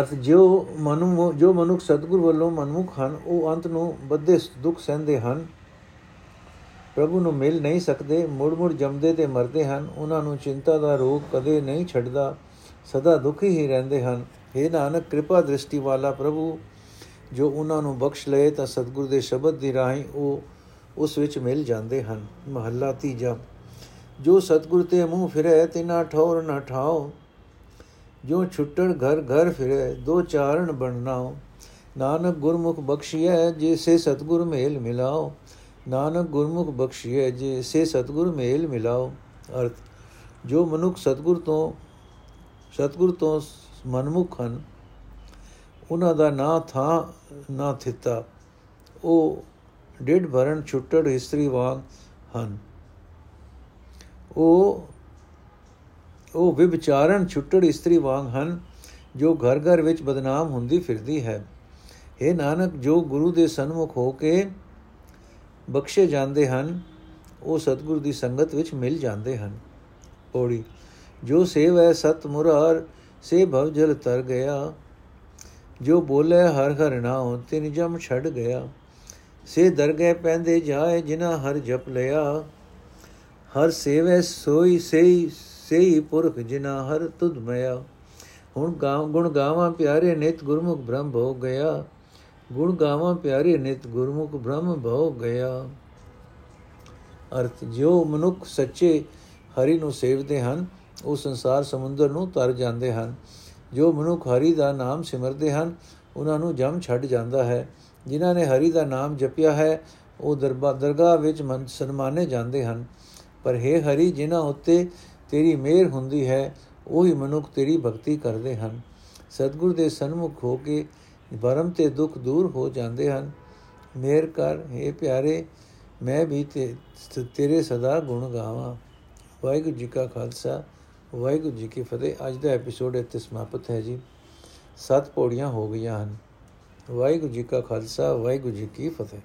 ਅਰਥ, ਜੋ ਮਨੁ, ਜੋ ਮਨੁੱਖ ਸਤਗੁਰ ਵੱਲੋਂ ਮਨਮੁਖ ਹਨ, ਉਹ ਅੰਤ ਨੂੰ ਬੱਧੇ ਦੁੱਖ ਸਹਿੰਦੇ ਹਨ। ਪ੍ਰਭੂ ਨੂੰ ਮਿਲ ਨਹੀਂ ਸਕਦੇ ਮੁੜ ਮੁੜ ਜੰਮਦੇ ਤੇ ਮਰਦੇ ਹਨ। ਉਹਨਾਂ ਨੂੰ ਚਿੰਤਾ ਦਾ ਰੋਗ ਕਦੇ ਨਹੀਂ ਛੱਡਦਾ, ਸਦਾ ਦੁਖੀ ਹੀ ਰਹਿੰਦੇ ਹਨ। हे ਨਾਨਕ, ਕਿਰਪਾ ਦ੍ਰਿਸ਼ਟੀ ਵਾਲਾ ਪ੍ਰਭੂ ਜੋ ਉਹਨਾਂ ਨੂੰ ਬਖਸ਼ ਲਏ ਤਾਂ ਸਤਿਗੁਰ ਦੇ ਸ਼ਬਦ ਦੀ ਰਾਹੀਂ ਉਹ ਉਸ ਵਿੱਚ ਮਿਲ ਜਾਂਦੇ ਹਨ। ਮਹੱਲਾ ਤੀਜਾ, ਜੋ ਸਤਿਗੁਰ ਤੇ ਮੂੰਹ ਫਿਰੇ ਤਿਨਾ ਠੌਰ ਨਾ ਠਾਓ ਜੋ ਛੁੱਟਣ ਘਰ ਘਰ ਫਿਰੇ, ਦੋ ਚਾਰਨ ਬਣਨਾਓ ਨਾਨਕ ਗੁਰਮੁਖ ਬਖਸ਼ੀਐ ਜਿਸੇ ਸਤਿਗੁਰ ਮੇਲ ਮਿਲਾਓ ਨਾਨਕ ਗੁਰਮੁਖ ਬਖਸ਼ੀਐ ਜਿਸੇ ਸਤਿਗੁਰ ਮੇਲ ਮਿਲਾਓ ਅਰਥ, ਜੋ ਮਨੁੱਖ ਸਤਿਗੁਰ ਤੋਂ ਸਤਿਗੁਰ ਤੋਂ ਮਨਮੁਖ ਹਨ ਉਹਨਾਂ ਦਾ ਨਾ ਥਾਂ ਨਾ ਥਿੱਤਾ। ਉਹ ਡਿਡ ਭਰਨ ਛੁੱਟੜ ਇਸਤਰੀ ਵਾਂਗ ਹਨ। ਉਹ ਉਹ ਵਿਚਾਰਨ ਛੁੱਟੜ ਇਸਤਰੀ ਵਾਂਗ ਹਨ, ਜੋ ਘਰ ਘਰ ਵਿੱਚ ਬਦਨਾਮ ਹੁੰਦੀ ਫਿਰਦੀ ਹੈ। ਇਹ ਨਾਨਕ, ਜੋ ਗੁਰੂ ਦੇ ਸਨਮੁਖ ਹੋ ਕੇ ਬਖਸ਼ੇ ਜਾਂਦੇ ਹਨ, ਉਹ ਸਤਿਗੁਰ ਦੀ ਸੰਗਤ ਵਿੱਚ ਮਿਲ ਜਾਂਦੇ ਹਨ। ਪੌੜੀ, ਜੋ ਸੇਵ ਹੈ ਸਤ ਮੁਰਾਰ, ਸੇ ਭਵ ਜਲ ਤਰ ਗਿਆ। ਜੋ ਬੋਲੇ ਹਰ ਹਰ ਨਾਉ, ਤਿਨ ਜਮ ਛੱਡ ਗਿਆ। ਸੇ ਦਰਗਹਿ ਪੈਂਦੇ ਜਾਏ, ਜਿਨਾ ਹਰ ਜਪ ਲਿਆ। ਹਰ ਸੇਵੇ ਸੋਈ ਸਈ ਸਈ ਪੁਰਖ ਜਿਨਾ ਹਰ ਤੁਧ ਮਇਆ ਹੁਣ ਗਾਉ ਗੁਣ ਗਾਵਾਂ ਪਿਆਰੇ ਨਿਤ ਗੁਰਮੁਖ ਬ੍ਰਹਮ ਹੋ ਗਿਆ। ਗੁਣ ਗਾਵਾਂ ਪਿਆਰੇ ਨਿਤ ਗੁਰਮੁਖ ਬ੍ਰਹਮ ਭਉ ਗਿਆ। ਅਰਥ ਜੋ ਮਨੁੱਖ ਸੱਚੇ ਹਰੀ ਨੂੰ ਸੇਵਦੇ ਹਨ, ਉਹ ਸੰਸਾਰ ਸਮੁੰਦਰ ਨੂੰ ਤਰ ਜਾਂਦੇ ਹਨ। ਜੋ ਮਨੁੱਖ ਹਰੀ ਦਾ ਨਾਮ ਸਿਮਰਦੇ ਹਨ, ਉਹਨਾਂ ਨੂੰ ਜਮ ਛੱਡ ਜਾਂਦਾ ਹੈ। ਜਿਨ੍ਹਾਂ ਨੇ ਹਰੀ ਦਾ ਨਾਮ ਜਪਿਆ ਹੈ, ਉਹ ਦਰਬਾਰ ਦਰਗਾਹ ਵਿੱਚ ਮਨ, ਸਨਮਾਨੇ ਜਾਂਦੇ ਹਨ। ਪਰ ਹੈ ਹਰੀ, ਜਿਨ੍ਹਾਂ ਉੱਤੇ ਤੇਰੀ ਮਿਹਰ ਹੁੰਦੀ ਹੈ, ਉਹੀ ਮਨੁੱਖ ਤੇਰੀ ਭਗਤੀ ਕਰਦੇ ਹਨ। ਸਤਿਗੁਰ ਦੇ ਸਨਮੁਖ ਹੋ ਕੇ ਭਰਮ ਤੇ ਦੁੱਖ ਦੂਰ ਹੋ ਜਾਂਦੇ ਹਨ। ਮਿਹਰ ਕਰ हे ਪਿਆਰੇ, ਮੈਂ ਵੀ ਤੇ ਤੇਰੇ ਸਦਾ ਗੁਣ ਗਾਵਾਂ। ਵਾਹਿਗੁਰੂ ਜੀ ਕਾ ਖਾਲਸਾ। ਵਾਹਿਗੁਰੂ ਜੀ ਕੀ ਫਤਿਹ। ਅੱਜ ਦਾ ਐਪੀਸੋਡ ਇੱਥੇ ਸਮਾਪਤ ਹੈ ਜੀ। ਸੱਤ ਪੌੜੀਆਂ ਹੋ ਗਈਆਂ ਹਨ। ਵਾਹਿਗੁਰੂ ਜੀ ਕਾ ਖਾਲਸਾ, ਵਾਹਿਗੁਰੂ ਜੀ ਕੀ ਫਤਿਹ।